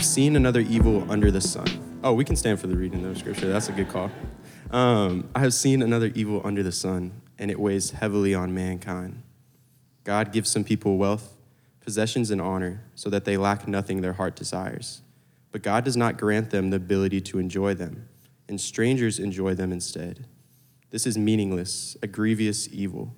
have seen another evil under the sun. Oh, we can stand for the reading of scripture. That's a good call. Um, I have seen another evil under the sun, and it weighs heavily on mankind. God gives some people wealth, possessions, and honor so that they lack nothing their heart desires. But God does not grant them the ability to enjoy them, and strangers enjoy them instead. This is meaningless, a grievous evil.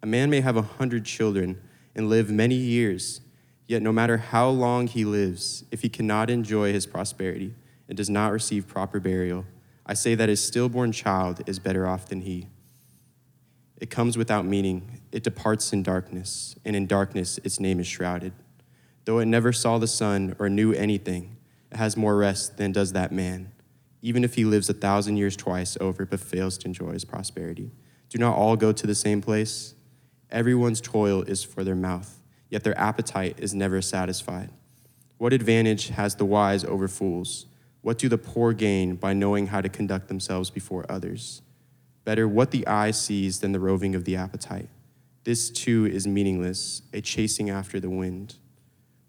A man may have a hundred children and live many years, yet no matter how long he lives, if he cannot enjoy his prosperity and does not receive proper burial, I say that his stillborn child is better off than he. It comes without meaning, it departs in darkness, and in darkness its name is shrouded. Though it never saw the sun or knew anything, it has more rest than does that man, even if he lives a thousand years twice over but fails to enjoy his prosperity. Do not all go to the same place? Everyone's toil is for their mouth, yet their appetite is never satisfied. What advantage has the wise over fools? What do the poor gain by knowing how to conduct themselves before others? Better what the eye sees than the roving of the appetite. This too is meaningless, a chasing after the wind.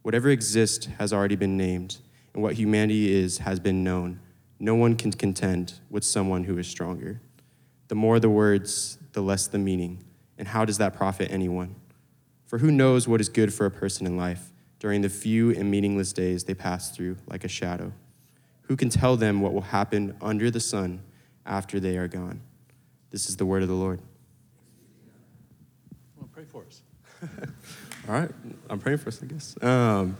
Whatever exists has already been named, and what humanity is has been known. No one can contend with someone who is stronger. The more the words, the less the meaning. And how does that profit anyone? For who knows what is good for a person in life during the few and meaningless days they pass through like a shadow? Who can tell them what will happen under the sun after they are gone? This is the word of the Lord. Well, pray for us. All right, I'm praying for us, I guess. Um,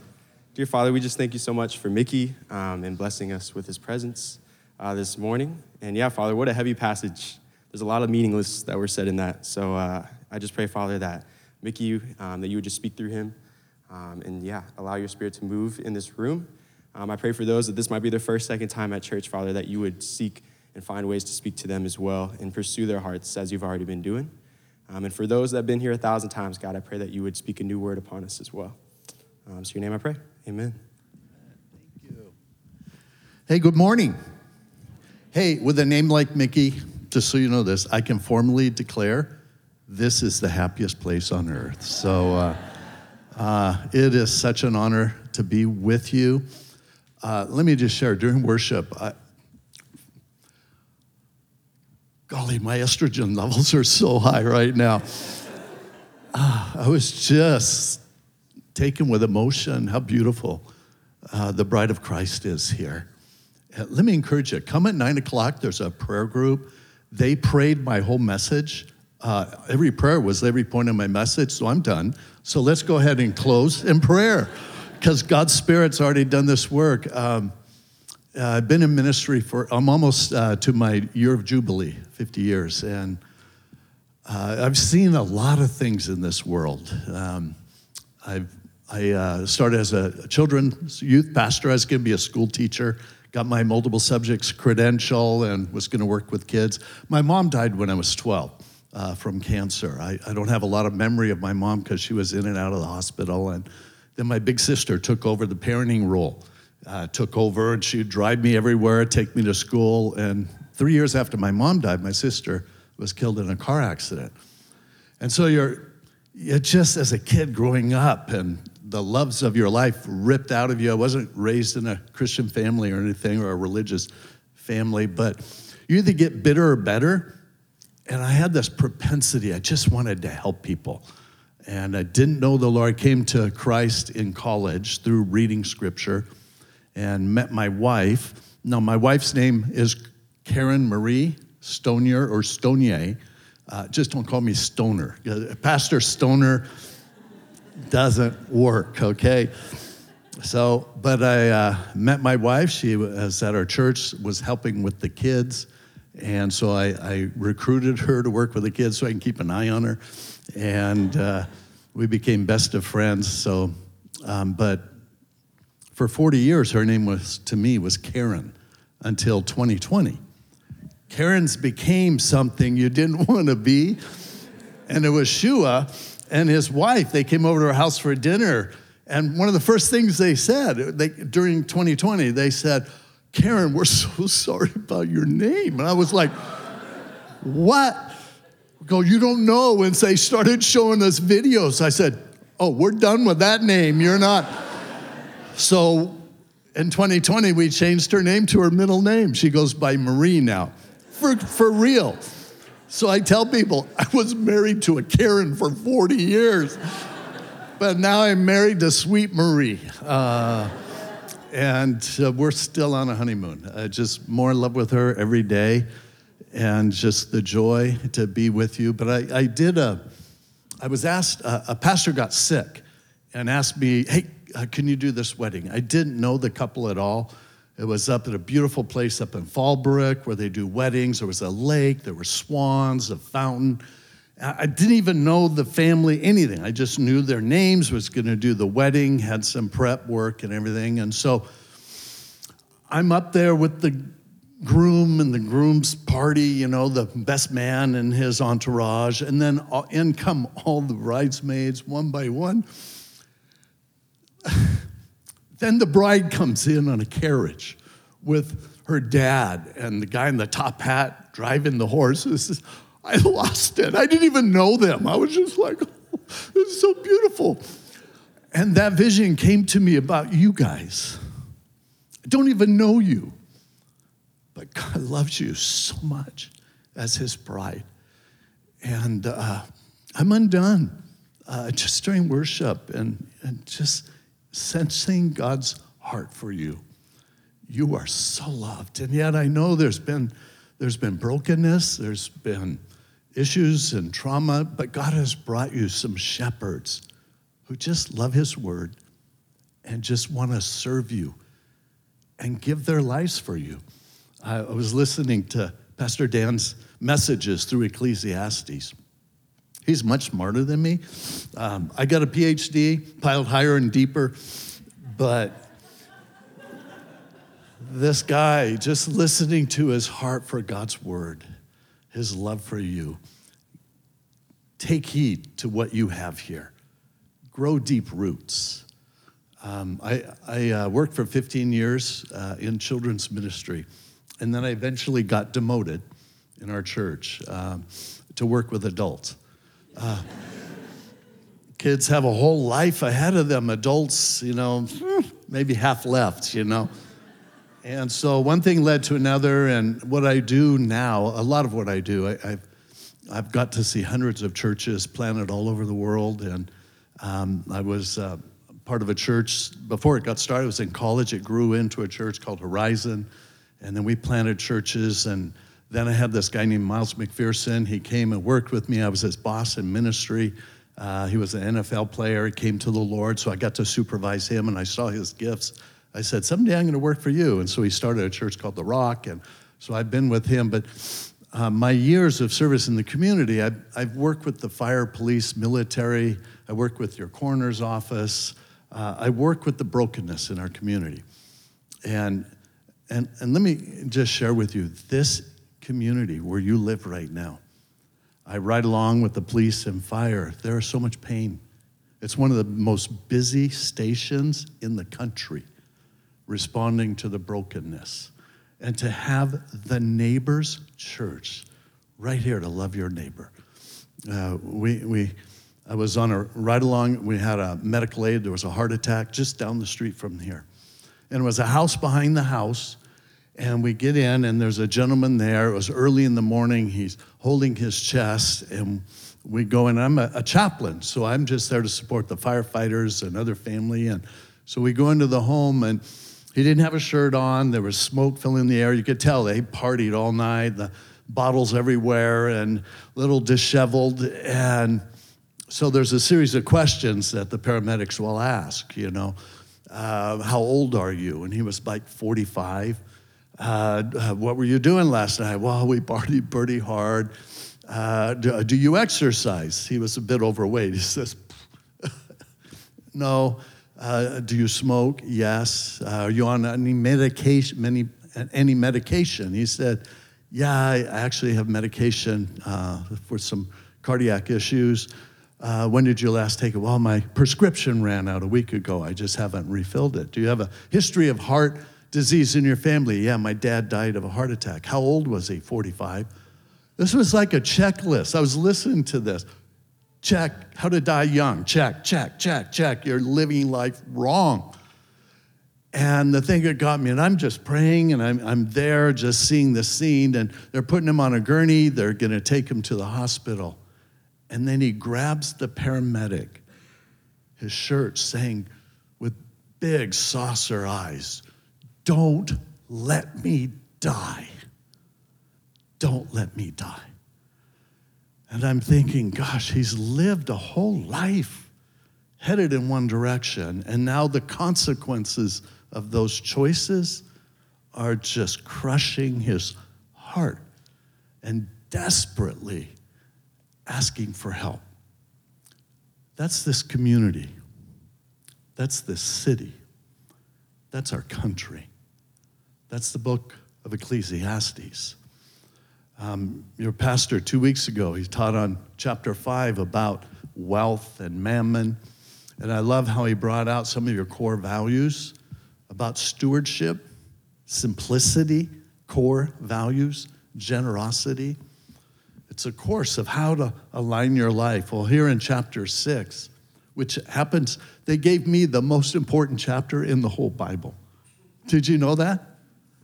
dear Father, we just thank you so much for Mickey um, and blessing us with his presence uh, this morning. And yeah, Father, what a heavy passage. There's a lot of meaningless that were said in that. So uh, I just pray, Father, that Mickey, um, that you would just speak through him um, and yeah, allow your spirit to move in this room. Um, I pray for those that this might be their first, second time at church, Father, that you would seek and find ways to speak to them as well and pursue their hearts as you've already been doing. Um, and for those that have been here a thousand times, God, I pray that you would speak a new word upon us as well. Um, so, your name I pray. Amen. Thank you. Hey, good morning. Hey, with a name like Mickey, just so you know this, I can formally declare this is the happiest place on earth. So uh, uh, it is such an honor to be with you. Uh, let me just share during worship, I, golly, my estrogen levels are so high right now. Uh, I was just taken with emotion how beautiful uh, the bride of Christ is here. Uh, let me encourage you come at nine o'clock, there's a prayer group. They prayed my whole message. Uh, every prayer was every point of my message, so I'm done. So let's go ahead and close in prayer because God's Spirit's already done this work. Um, uh, I've been in ministry for, I'm almost uh, to my year of Jubilee, 50 years, and uh, I've seen a lot of things in this world. Um, I've, I uh, started as a children's youth pastor, I was going to be a school teacher, got my multiple subjects credential, and was going to work with kids. My mom died when I was 12. Uh, from cancer. I, I don't have a lot of memory of my mom because she was in and out of the hospital. And then my big sister took over the parenting role uh, took over and she'd drive me everywhere, take me to school. And three years after my mom died, my sister was killed in a car accident. And so you're, you're just as a kid growing up and the loves of your life ripped out of you. I wasn't raised in a Christian family or anything or a religious family, but you either get bitter or better. And I had this propensity, I just wanted to help people. And I didn't know the Lord. I came to Christ in college through reading scripture and met my wife. Now, my wife's name is Karen Marie Stonier or Stonier. Uh, just don't call me Stoner. Pastor Stoner doesn't work, okay? So, but I uh, met my wife. She was at our church, was helping with the kids. And so I, I, recruited her to work with the kids so I can keep an eye on her. And uh, we became best of friends. So, um, but for 40 years, her name was, to me, was Karen until 2020. Karen's became something you didn't want to be. And it was Shua and his wife. They came over to our house for dinner. And one of the first things they said they, during 2020, they said, Karen, we're so sorry about your name. And I was like, what? Go, you don't know. And they started showing us videos. I said, oh, we're done with that name. You're not. So In 2020, we changed her name to her middle name. She goes by Marie now, for, for real. So I tell people I was married to a Karen for 40 years, but now I'm married to Sweet Marie. Uh, and uh, we're still on a honeymoon. Uh, just more in love with her every day, and just the joy to be with you. But I, I did a, I was asked, uh, a pastor got sick and asked me, hey, uh, can you do this wedding? I didn't know the couple at all. It was up at a beautiful place up in Fallbrook where they do weddings. There was a lake, there were swans, a fountain. I didn't even know the family, anything. I just knew their names, was going to do the wedding, had some prep work and everything. And so I'm up there with the groom and the groom's party, you know, the best man and his entourage. And then uh, in come all the bridesmaids one by one. then the bride comes in on a carriage with her dad and the guy in the top hat driving the horses. I lost it. I didn't even know them. I was just like, oh, this is so beautiful. And that vision came to me about you guys. I don't even know you, but God loves you so much as his bride. And uh, I'm undone uh, just during worship and, and just sensing God's heart for you. You are so loved. And yet I know there's been, there's been brokenness, there's been issues and trauma, but God has brought you some shepherds who just love His word and just want to serve you and give their lives for you. I was listening to Pastor Dan's messages through Ecclesiastes. He's much smarter than me. Um, I got a PhD, piled higher and deeper, but this guy, just listening to his heart for God's word, his love for you. Take heed to what you have here. Grow deep roots. Um, I, I uh, worked for 15 years uh, in children's ministry, and then I eventually got demoted in our church um, to work with adults. Uh, kids have a whole life ahead of them. Adults, you know, maybe half left, you know. And so one thing led to another, and what I do now, a lot of what I do, I, have I've got to see hundreds of churches planted all over the world, and um, I was uh, part of a church before it got started. I was in college. It grew into a church called Horizon, and then we planted churches. And then I had this guy named Miles McPherson. He came and worked with me. I was his boss in ministry. Uh, he was an NFL player. He came to the Lord, so I got to supervise him, and I saw his gifts. I said, someday I'm going to work for you. And so he started a church called The Rock. And so I've been with him. But uh, my years of service in the community, I've, I've, worked with the fire, police, military. I work with your coroner's office. Uh, I work with the brokenness in our community. And, and, and let me just share with you this community where you live right now. I ride along with the police and fire. There is so much pain. It's one of the most busy stations in the country responding to the brokenness. And to have the neighbor's church right here to love your neighbor. Uh, we, we, I was on a ride along, we had a medical aid, there was a heart attack just down the street from here. And it was a house behind the house. And we get in, and there's a gentleman there. It was early in the morning. He's holding his chest, and we go in. I'm a, a chaplain, so I'm just there to support the firefighters and other family. And so we go into the home, and he didn't have a shirt on. There was smoke filling the air. You could tell they partied all night, the bottles everywhere, and a little disheveled. And so there's a series of questions that the paramedics will ask, you know, uh, how old are you? And he was like 45. Uh, what were you doing last night? Well, we partied pretty hard. Uh, do, do you exercise? He was a bit overweight. He says, no. Uh, do you smoke? Yes. Uh, are you on any medication? Any, any medication? He said, Yeah, I actually have medication uh, for some cardiac issues. Uh, when did you last take it? Well, my prescription ran out a week ago. I just haven't refilled it. Do you have a history of heart disease in your family? Yeah, my dad died of a heart attack. How old was he? 45. This was like a checklist. I was listening to this. Check. How to die young. Check, check, check, check. You're living life wrong. And the thing that got me, and I'm just praying and I'm, I'm there just seeing the scene, and they're putting him on a gurney, they're gonna take him to the hospital. And then he grabs the paramedic, his shirt saying with big saucer eyes, Don't let me die. Don't let me die. And I'm thinking, gosh, he's lived a whole life headed in one direction. And now the consequences of those choices are just crushing his heart and desperately asking for help. That's this community. That's this city. That's our country. That's the book of Ecclesiastes. Um, your pastor, two weeks ago, he taught on chapter five about wealth and mammon. And I love how he brought out some of your core values about stewardship, simplicity, core values, generosity. It's a course of how to align your life. Well, here in chapter six, which happens, they gave me the most important chapter in the whole Bible. Did you know that?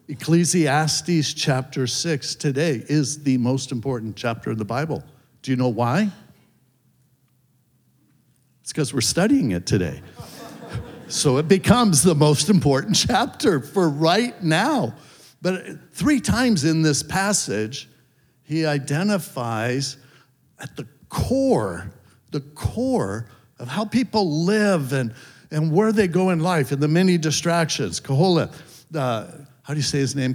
Ecclesiastes chapter 6 today is the most important chapter of the Bible. Do you know why? It's because we're studying it today. so it becomes the most important chapter for right now. But three times in this passage, he identifies at the core, the core of how people live and, and where they go in life and the many distractions. Kohelet, uh, how do you say his name?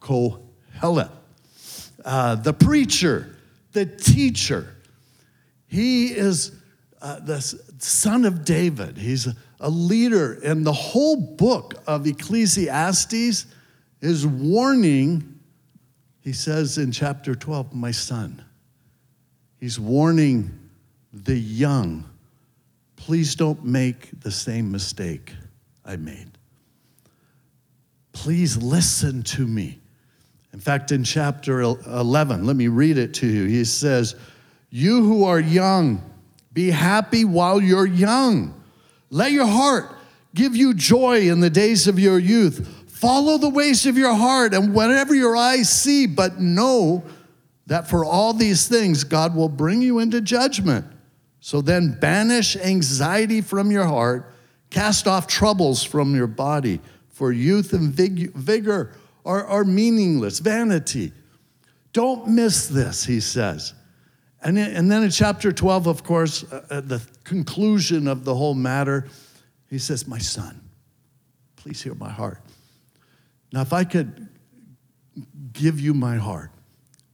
Kohelet. Uh, the preacher, the teacher. He is uh, the son of David. He's a leader. And the whole book of Ecclesiastes is warning, he says in chapter 12, my son. He's warning the young, please don't make the same mistake I made. Please listen to me. In fact, in chapter 11, let me read it to you. He says, You who are young, be happy while you're young. Let your heart give you joy in the days of your youth. Follow the ways of your heart and whatever your eyes see, but know that for all these things, God will bring you into judgment. So then, banish anxiety from your heart, cast off troubles from your body for youth and vigor are, are meaningless, vanity. Don't miss this, he says. And, and then in chapter 12, of course, uh, the conclusion of the whole matter, he says, My son, please hear my heart. Now, if I could give you my heart,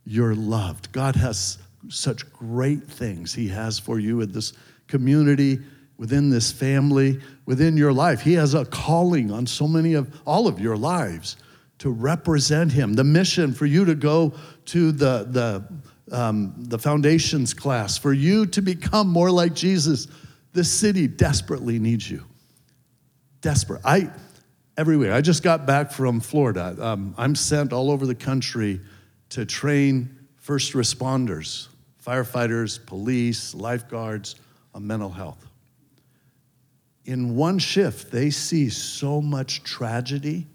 you're loved. God has such great things He has for you in this community within this family, within your life. He has a calling on so many of all of your lives to represent Him. The mission for you to go to the, the, um, the foundations class, for you to become more like Jesus. This city desperately needs you. Desperate. I, everywhere. I just got back from Florida. Um, I'm sent all over the country to train first responders, firefighters, police, lifeguards on mental health in one shift, they see so much tragedy,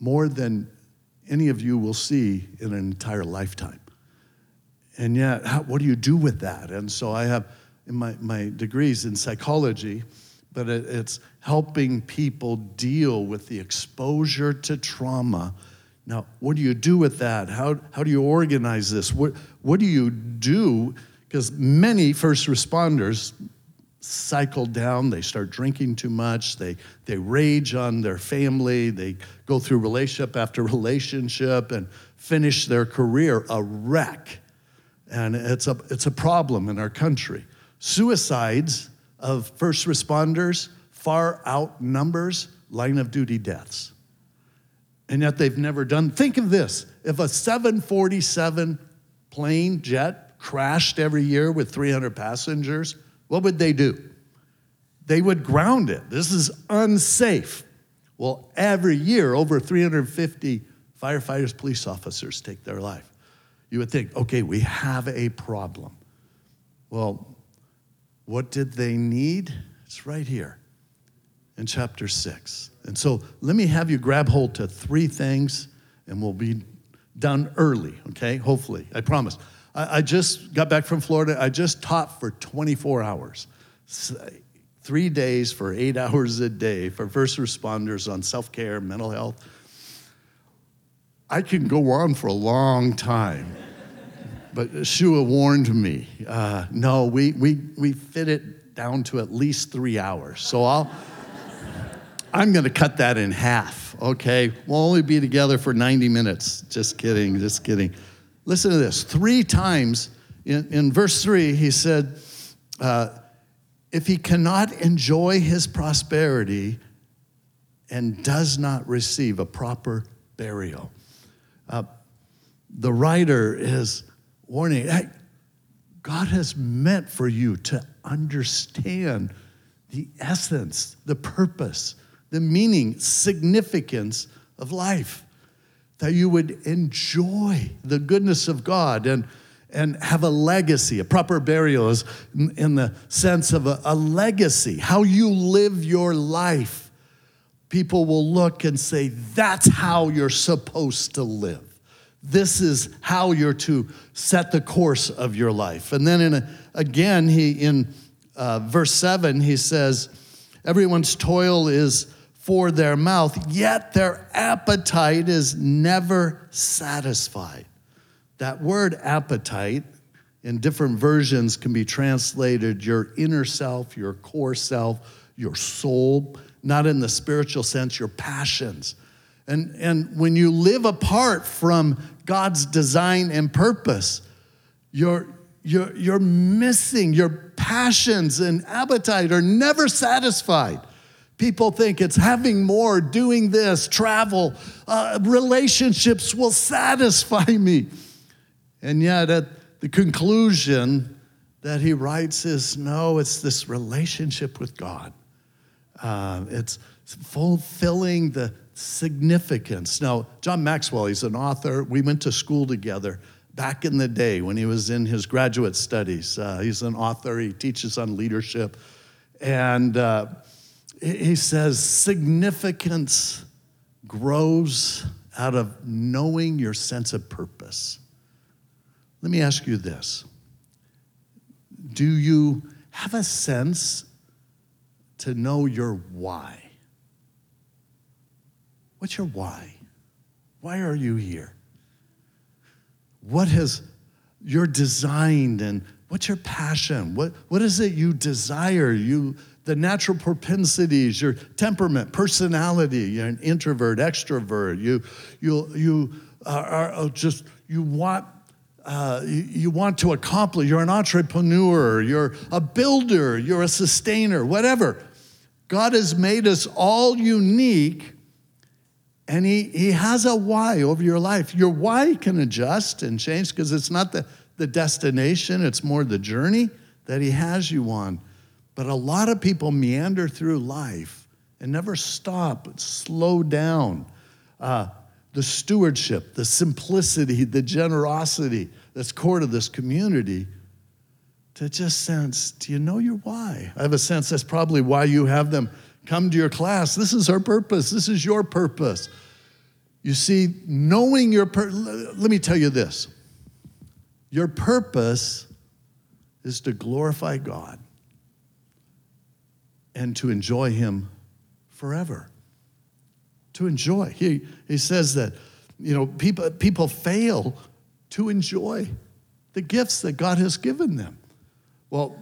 more than any of you will see in an entire lifetime. And yet, how, what do you do with that? And so I have in my, my degrees in psychology, but it, it's helping people deal with the exposure to trauma. Now, what do you do with that? How, how do you organize this? What, what do you do? Because many first responders, cycle down. They start drinking too much. They, they rage on their family. They go through relationship after relationship and finish their career a wreck. And it's a, it's a problem in our country. Suicides of first responders far outnumbers line of duty deaths. And yet they've never done. Think of this if a 747 plane jet crashed every year with 300 passengers, what would they do? They would ground it. This is unsafe. Well, every year, over 350 firefighters, police officers take their life. You would think, okay, we have a problem. Well, what did they need? It's right here in chapter 6. And so let me have you grab hold to three things and we'll be done early, okay? Hopefully, I promise. I, I just got back from Florida. I just taught for 24 hours, three days for eight hours a day for first responders on self care, mental health. I can go on for a long time. But Shua warned me, uh, no, we, we, we fit it down to at least three hours. So I'll, I'm going to cut that in half, okay? We'll only be together for 90 minutes. Just kidding, just kidding. Listen to this. Three times in, in verse three, he said, uh, if he cannot enjoy his prosperity and does not receive a proper burial. Uh, the writer is warning hey, God has meant for you to understand the essence, the purpose, the meaning, significance of life, that you would enjoy the goodness of God and, and have a legacy. A proper burial is in, in the sense of a, a legacy, how you live your life. People will look and say, that's how you're supposed to live. This is how you're to set the course of your life. And then in a, again, he in uh, verse seven he says, "Everyone's toil is for their mouth, yet their appetite is never satisfied." That word appetite in different versions can be translated your inner self, your core self, your soul, not in the spiritual sense, your passions. And, and when you live apart from God's design and purpose, you're, you're, you're missing your passions and appetite are never satisfied. People think it's having more, doing this, travel, uh, relationships will satisfy me. And yet, at the conclusion that he writes is no, it's this relationship with God. Uh, it's fulfilling the significance. Now, John Maxwell, he's an author. We went to school together back in the day when he was in his graduate studies. Uh, he's an author, he teaches on leadership. And uh, he says, significance grows out of knowing your sense of purpose. Let me ask you this Do you have a sense to know your why? What's your why? Why are you here? What has you're designed and what's your passion? What, what is it you desire? You the natural propensities, your temperament, personality. You're an introvert, extrovert. You you you are, are just you want uh, you, you want to accomplish. You're an entrepreneur. You're a builder. You're a sustainer. Whatever. God has made us all unique and he, he has a why over your life. Your why can adjust and change because it's not the, the destination, it's more the journey that he has you on. But a lot of people meander through life and never stop, slow down. Uh, the stewardship, the simplicity, the generosity that's core to this community to just sense do you know your why? I have a sense that's probably why you have them come to your class. This is our purpose, this is your purpose. You see, knowing your purpose, let me tell you this your purpose is to glorify God and to enjoy Him forever. To enjoy. He, he says that, you know, people, people fail to enjoy the gifts that God has given them. Well,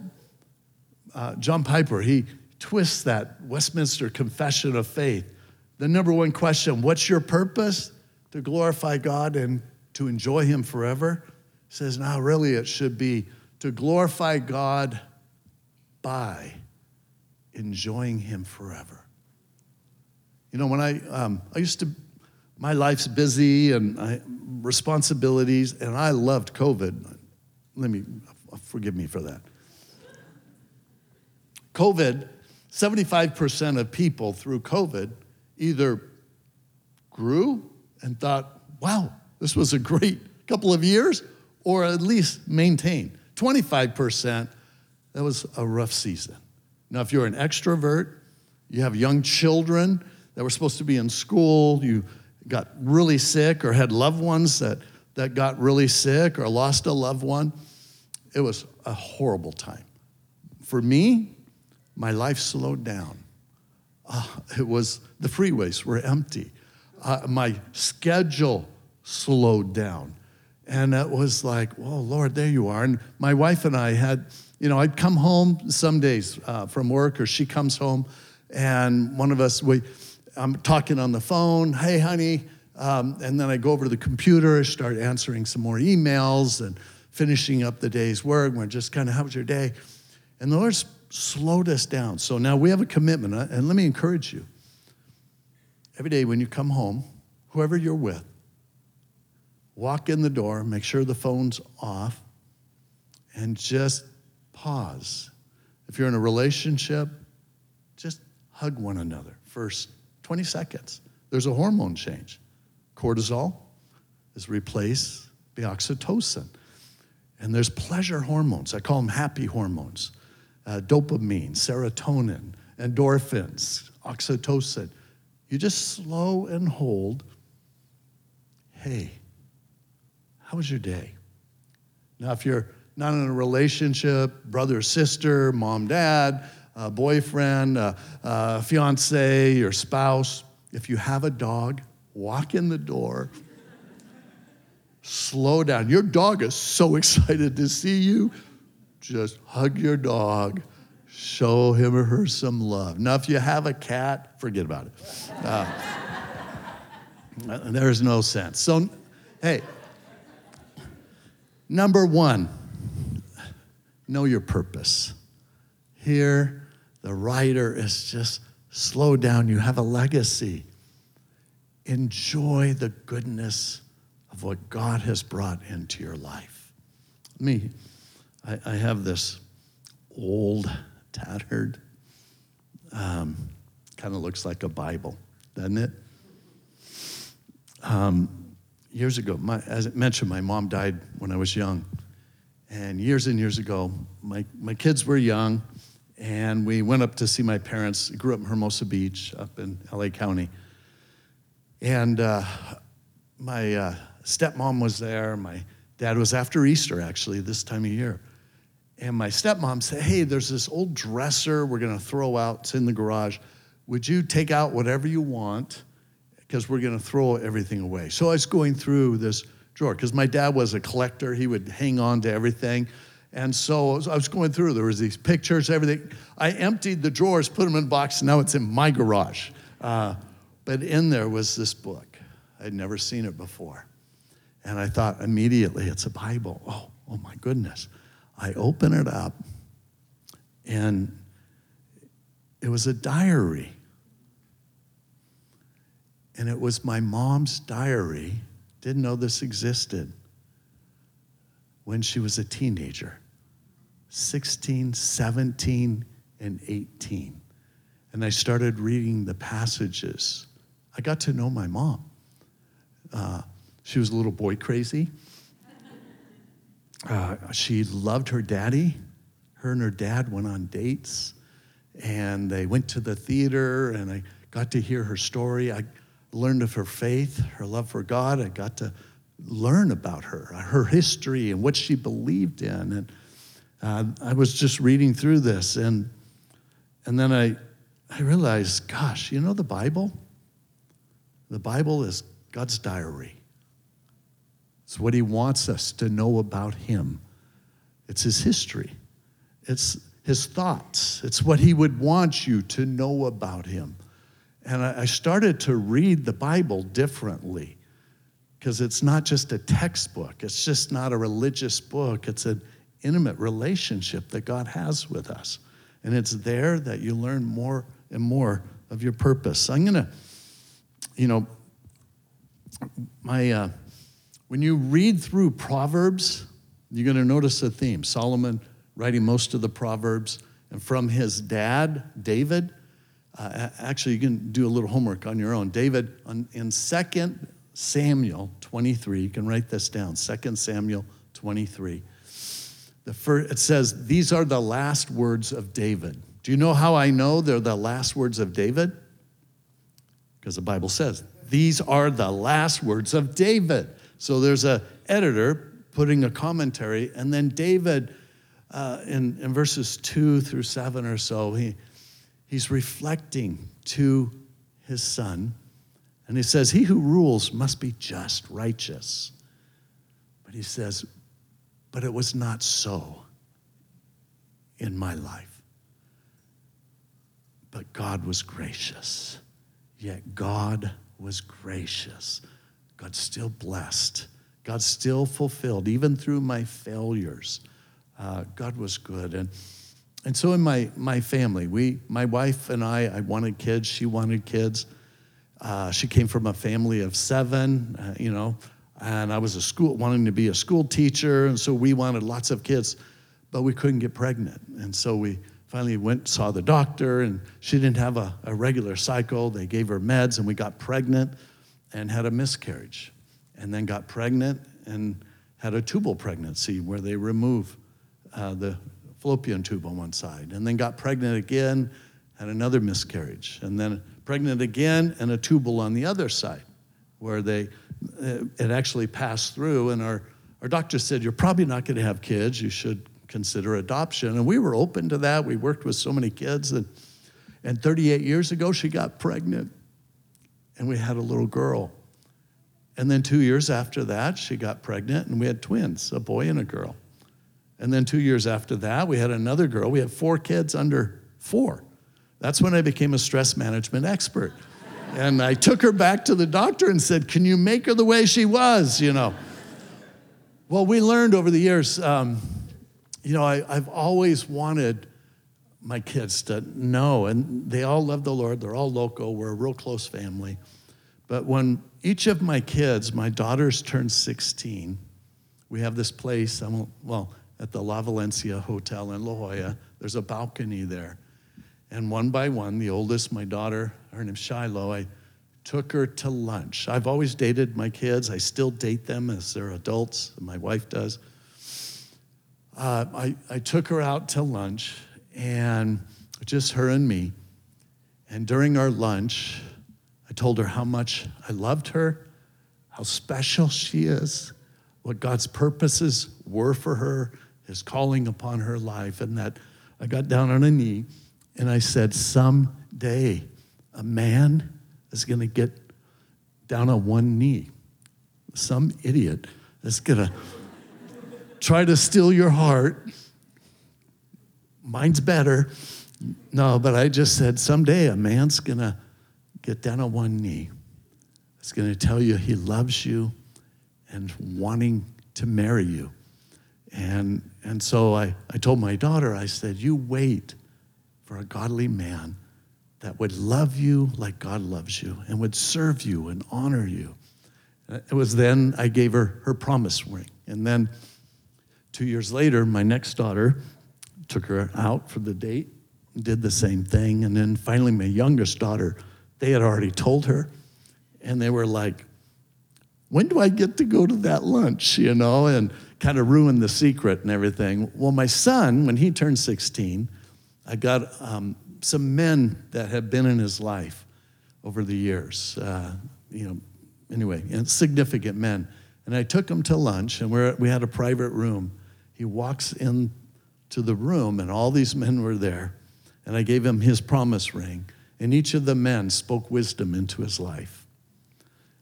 uh, John Piper, he twists that Westminster Confession of Faith the number one question what's your purpose? To glorify God and to enjoy Him forever? He says, now really it should be to glorify God by enjoying Him forever. You know, when I, um, I used to, my life's busy and I, responsibilities, and I loved COVID. Let me, forgive me for that. COVID, 75% of people through COVID either grew and thought, wow, this was a great couple of years, or at least maintained. 25%, that was a rough season. Now, if you're an extrovert, You have young children that were supposed to be in school. You got really sick or had loved ones that, that got really sick or lost a loved one. It was a horrible time. For me, my life slowed down. Uh, it was the freeways were empty. Uh, my schedule slowed down. And it was like, oh, Lord, there you are. And my wife and I had, you know, I'd come home some days uh, from work, or she comes home, and one of us, we, I'm talking on the phone, hey, honey. Um, and then I go over to the computer, start answering some more emails and finishing up the day's work. We're just kind of, how was your day? And the Lord's slowed us down. So now we have a commitment. Uh, and let me encourage you every day when you come home, whoever you're with, walk in the door, make sure the phone's off, and just pause. If you're in a relationship, just hug one another first 20 seconds. There's a hormone change. Cortisol is replaced by oxytocin. And there's pleasure hormones. I call them happy hormones uh, dopamine, serotonin, endorphins, oxytocin. You just slow and hold. Hey, how was your day? Now, if you're not in a relationship, brother, sister, mom, dad, uh, boyfriend, uh, uh, fiance, your spouse, if you have a dog, walk in the door, slow down. Your dog is so excited to see you. Just hug your dog, show him or her some love. Now, if you have a cat, forget about it. Uh, there's no sense. So, hey, number one, know your purpose. Here, the writer is just slow down. You have a legacy. Enjoy the goodness of what God has brought into your life. Me, I, I have this old, tattered, um, kind of looks like a Bible, doesn't it? Um, years ago, my, as I mentioned, my mom died when I was young. And years and years ago, my, my kids were young, and we went up to see my parents. I grew up in Hermosa Beach, up in LA County. And uh, my uh, stepmom was there. My dad was after Easter, actually, this time of year. And my stepmom said, Hey, there's this old dresser we're going to throw out. It's in the garage. Would you take out whatever you want? Because we're going to throw everything away. So I was going through this drawer because my dad was a collector. He would hang on to everything. And so I was going through, there was these pictures, everything. I emptied the drawers, put them in a box, now it's in my garage. Uh, but in there was this book. I'd never seen it before. And I thought immediately, it's a Bible. Oh, oh my goodness. I open it up, and it was a diary. And it was my mom's diary. Didn't know this existed when she was a teenager 16, 17, and 18. And I started reading the passages. I got to know my mom. Uh, she was a little boy crazy. Uh, she loved her daddy. Her and her dad went on dates, and they went to the theater, and I got to hear her story. I learned of her faith, her love for God. I got to learn about her, her history, and what she believed in. And uh, I was just reading through this, and and then I I realized, gosh, you know the Bible. The Bible is God's diary. It's what He wants us to know about Him. It's His history. It's His thoughts. It's what He would want you to know about Him. And I started to read the Bible differently because it's not just a textbook, it's just not a religious book, it's an intimate relationship that God has with us. And it's there that you learn more and more of your purpose. I'm going to, you know, my, uh, when you read through Proverbs, you're going to notice a theme. Solomon writing most of the Proverbs, and from his dad, David. Uh, actually, you can do a little homework on your own. David, on, in Second Samuel 23, you can write this down, 2 Samuel 23. The first, it says, These are the last words of David. Do you know how I know they're the last words of David? Because the Bible says, these are the last words of David. So there's a editor putting a commentary, and then David, uh, in, in verses two through seven or so, he, he's reflecting to his son, and he says, He who rules must be just, righteous. But he says, But it was not so in my life. But God was gracious. Yet God was gracious. God still blessed. God still fulfilled, even through my failures. Uh, God was good. And, and so in my, my family, we, my wife and I, I wanted kids, she wanted kids. Uh, she came from a family of seven, uh, you know, and I was a school, wanting to be a school teacher, and so we wanted lots of kids, but we couldn't get pregnant. And so we finally went, saw the doctor, and she didn't have a, a regular cycle. They gave her meds, and we got pregnant and had a miscarriage, and then got pregnant and had a tubal pregnancy where they remove uh, the fallopian tube on one side, and then got pregnant again, had another miscarriage, and then pregnant again, and a tubal on the other side, where they uh, it actually passed through, and our our doctor said, "You're probably not going to have kids. You should consider adoption." And we were open to that. We worked with so many kids, and and 38 years ago, she got pregnant, and we had a little girl. And then two years after that, she got pregnant, and we had twins, a boy and a girl. And then two years after that, we had another girl. We had four kids under four. That's when I became a stress management expert. and I took her back to the doctor and said, Can you make her the way she was? You know. Well, we learned over the years, um, you know, I, I've always wanted my kids to know, and they all love the Lord. They're all local. We're a real close family. But when each of my kids, my daughters turned 16, we have this place, I won't, well, at the La Valencia Hotel in La Jolla. There's a balcony there. And one by one, the oldest, my daughter, her name's Shiloh, I took her to lunch. I've always dated my kids. I still date them as they're adults. My wife does. Uh, I, I took her out to lunch, and just her and me. And during our lunch, I told her how much I loved her, how special she is, what God's purposes were for her, his calling upon her life, and that I got down on a knee and I said, Someday a man is going to get down on one knee. Some idiot is going to try to steal your heart. Mine's better. No, but I just said, Someday a man's going to get down on one knee. It's going to tell you he loves you and wanting to marry you. And, and so I, I told my daughter, I said, You wait for a godly man that would love you like God loves you and would serve you and honor you. It was then I gave her her promise ring. And then two years later, my next daughter took her out for the date, did the same thing. And then finally, my youngest daughter, they had already told her. And they were like, when do I get to go to that lunch, you know? And kind of ruined the secret and everything. Well, my son, when he turned 16, I got um, some men that have been in his life over the years, uh, you know, anyway, and significant men. And I took him to lunch, and we're, we had a private room. He walks in to the room, and all these men were there. And I gave him his promise ring, and each of the men spoke wisdom into his life.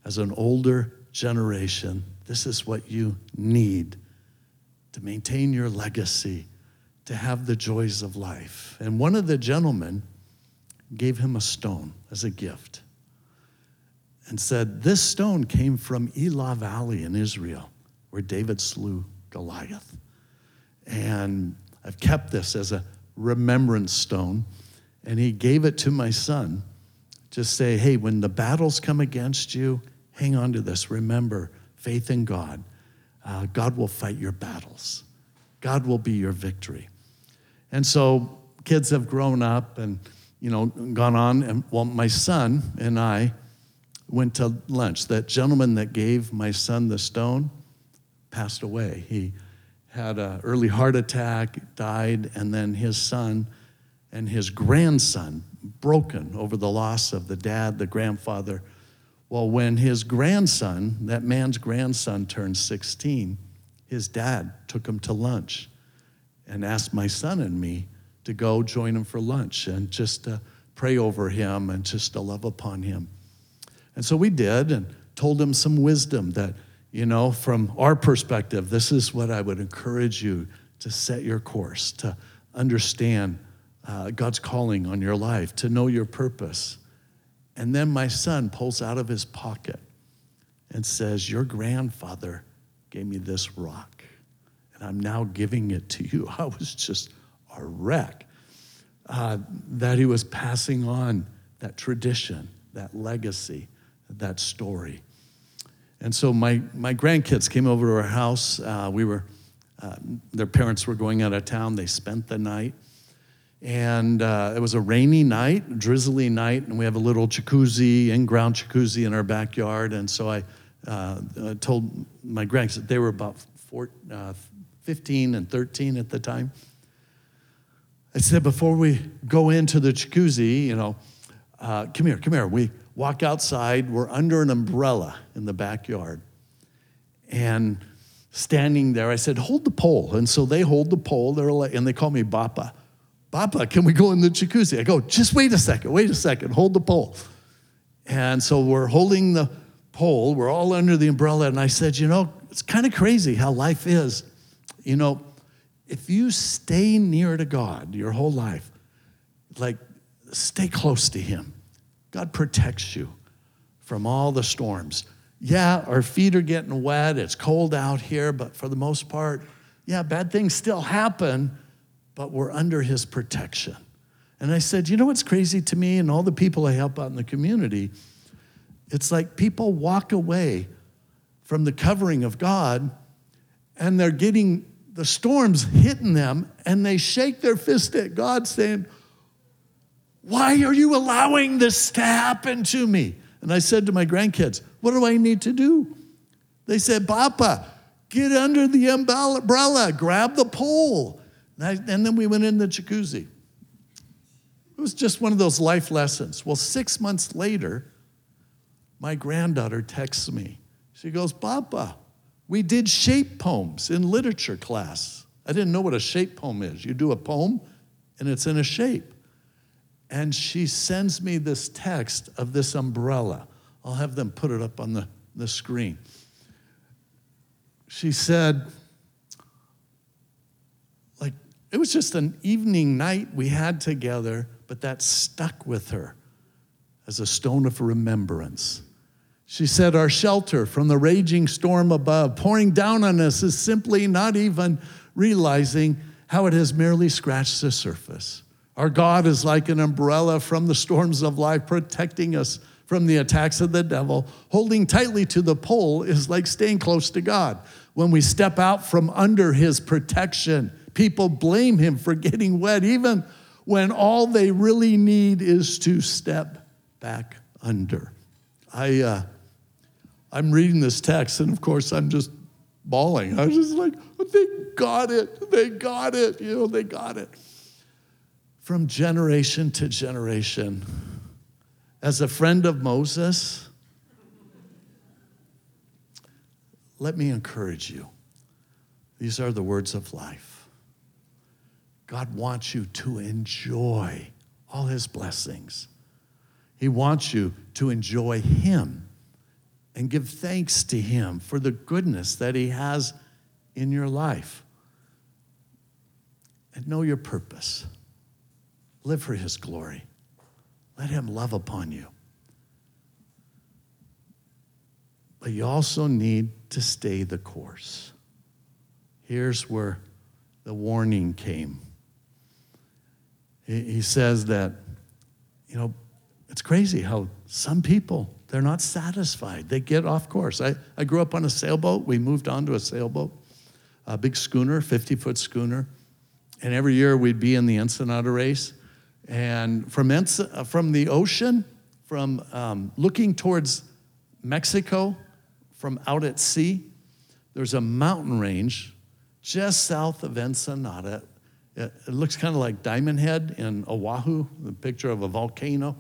As an older generation, this is what you need to maintain your legacy, to have the joys of life. And one of the gentlemen gave him a stone as a gift and said, This stone came from Elah Valley in Israel, where David slew Goliath. And I've kept this as a remembrance stone. And he gave it to my son to say, Hey, when the battles come against you, hang on to this. Remember faith in God uh, God will fight your battles. God will be your victory. And so kids have grown up and, you know, gone on. And well, my son and I went to lunch. That gentleman that gave my son the stone passed away. He had an early heart attack, died, and then his son and his grandson, broken over the loss of the dad, the grandfather. Well, when his grandson, that man's grandson, turned 16, his dad took him to lunch and asked my son and me to go join him for lunch and just to pray over him and just to love upon him. And so we did and told him some wisdom that, you know, from our perspective, this is what I would encourage you to set your course, to understand uh, God's calling on your life, to know your purpose. And then my son pulls out of his pocket and says, Your grandfather gave me this rock, and I'm now giving it to you. I was just a wreck uh, that he was passing on that tradition, that legacy, that story. And so my, my grandkids came over to our house. Uh, we were, uh, their parents were going out of town. They spent the night. And uh, it was a rainy night, drizzly night, and we have a little jacuzzi, in ground jacuzzi in our backyard. And so I uh, told my grandkids, they were about four, uh, 15 and 13 at the time. I said, before we go into the jacuzzi, you know, uh, come here, come here. We walk outside. We're under an umbrella in the backyard. And standing there, I said, hold the pole. And so they hold the pole. They're like, and they call me Bappa. Bappa, can we go in the jacuzzi? I go, just wait a second, wait a second, hold the pole. And so we're holding the pole. We're all under the umbrella. And I said, you know, it's kind of crazy how life is. You know, if you stay near to God your whole life, like stay close to Him, God protects you from all the storms. Yeah, our feet are getting wet, it's cold out here, but for the most part, yeah, bad things still happen, but we're under His protection. And I said, you know what's crazy to me and all the people I help out in the community? It's like people walk away from the covering of God and they're getting the storm's hitting them and they shake their fist at God saying, Why are you allowing this to happen to me? And I said to my grandkids, What do I need to do? They said, Papa, get under the umbrella, grab the pole. And, I, and then we went in the jacuzzi. It was just one of those life lessons. Well, six months later, my granddaughter texts me. She goes, Papa, we did shape poems in literature class. I didn't know what a shape poem is. You do a poem and it's in a shape. And she sends me this text of this umbrella. I'll have them put it up on the, the screen. She said, it was just an evening night we had together, but that stuck with her as a stone of remembrance. She said, Our shelter from the raging storm above, pouring down on us, is simply not even realizing how it has merely scratched the surface. Our God is like an umbrella from the storms of life, protecting us from the attacks of the devil. Holding tightly to the pole is like staying close to God. When we step out from under his protection, people blame him for getting wet, even when all they really need is to step back under. I, uh, I'm reading this text, and of course, I'm just bawling. I was just like, they got it. They got it. You know, they got it. From generation to generation, as a friend of Moses, let me encourage you. These are the words of life. God wants you to enjoy all his blessings. He wants you to enjoy him and give thanks to Him for the goodness that He has in your life. And know your purpose. Live for His glory. Let Him love upon you. But you also need to stay the course. Here's where the warning came. He says that, you know, it's crazy how some people they're not satisfied. They get off course. I, I grew up on a sailboat. We moved on to a sailboat, a big schooner, 50 foot schooner. And every year we'd be in the Ensenada race. And from, Ens- uh, from the ocean, from um, looking towards Mexico, from out at sea, there's a mountain range just south of Ensenada. It, looks kind of like Diamond Head in Oahu, the picture of a volcano.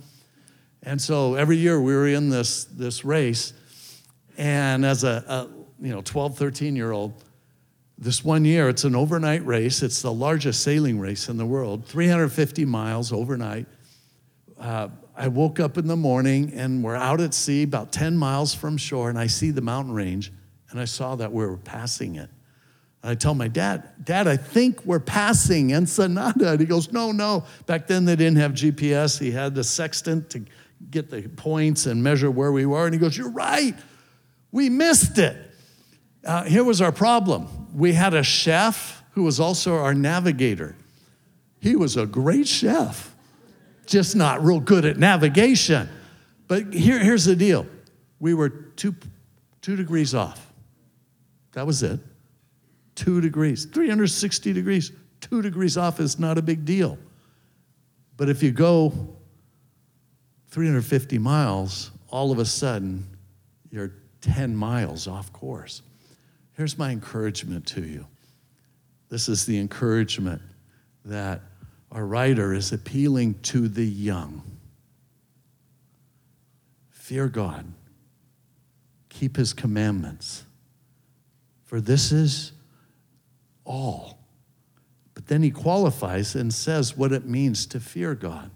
And so every year we were in this, this race. And as a, a you know 12, 13 year old, this one year, it's an overnight race. It's the largest sailing race in the world, 350 miles overnight. Uh, I woke up in the morning and we're out at sea, about 10 miles from shore, and I see the mountain range, and I saw that we were passing it. I tell my dad, Dad, I think we're passing Ensenada. And he goes, No, no. Back then they didn't have GPS. He had the sextant to get the points and measure where we were. And he goes, You're right. We missed it. Uh, here was our problem we had a chef who was also our navigator. He was a great chef, just not real good at navigation. But here, here's the deal we were two, two degrees off. That was it. Two degrees, 360 degrees. Two degrees off is not a big deal. But if you go 350 miles, all of a sudden, you're 10 miles off course. Here's my encouragement to you. This is the encouragement that our writer is appealing to the young. Fear God, keep his commandments, for this is all. But then he qualifies and says what it means to fear God.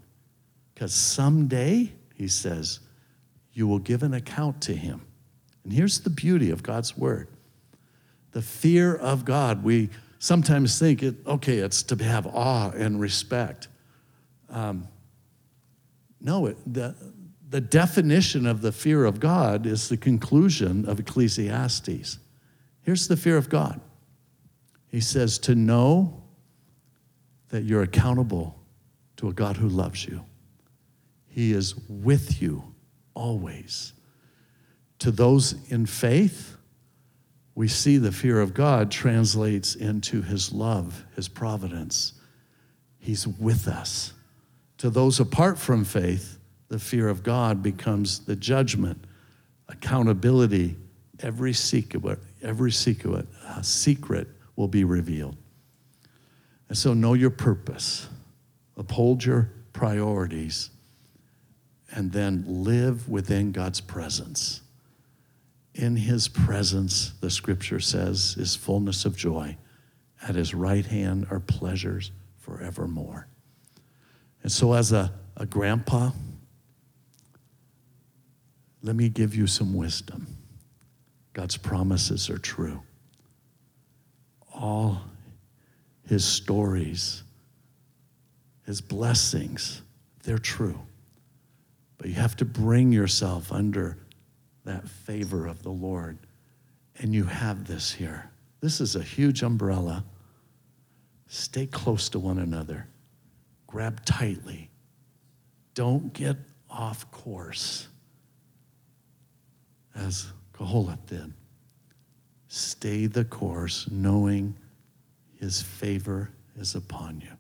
Because someday, he says, you will give an account to him. And here's the beauty of God's word the fear of God. We sometimes think it, okay, it's to have awe and respect. Um, no, it, the, the definition of the fear of God is the conclusion of Ecclesiastes. Here's the fear of God He says, to know that you're accountable to a God who loves you, He is with you always. To those in faith, we see the fear of God translates into his love, his providence. He's with us. To those apart from faith, the fear of God becomes the judgment, accountability. Every secret, every secret, uh, secret will be revealed. And so know your purpose, uphold your priorities, and then live within God's presence. In his presence, the scripture says, is fullness of joy. At his right hand are pleasures forevermore. And so, as a, a grandpa, let me give you some wisdom. God's promises are true. All his stories, his blessings, they're true. But you have to bring yourself under that favor of the Lord. And you have this here. This is a huge umbrella. Stay close to one another, grab tightly. Don't get off course, as Qoheleth did. Stay the course, knowing his favor is upon you.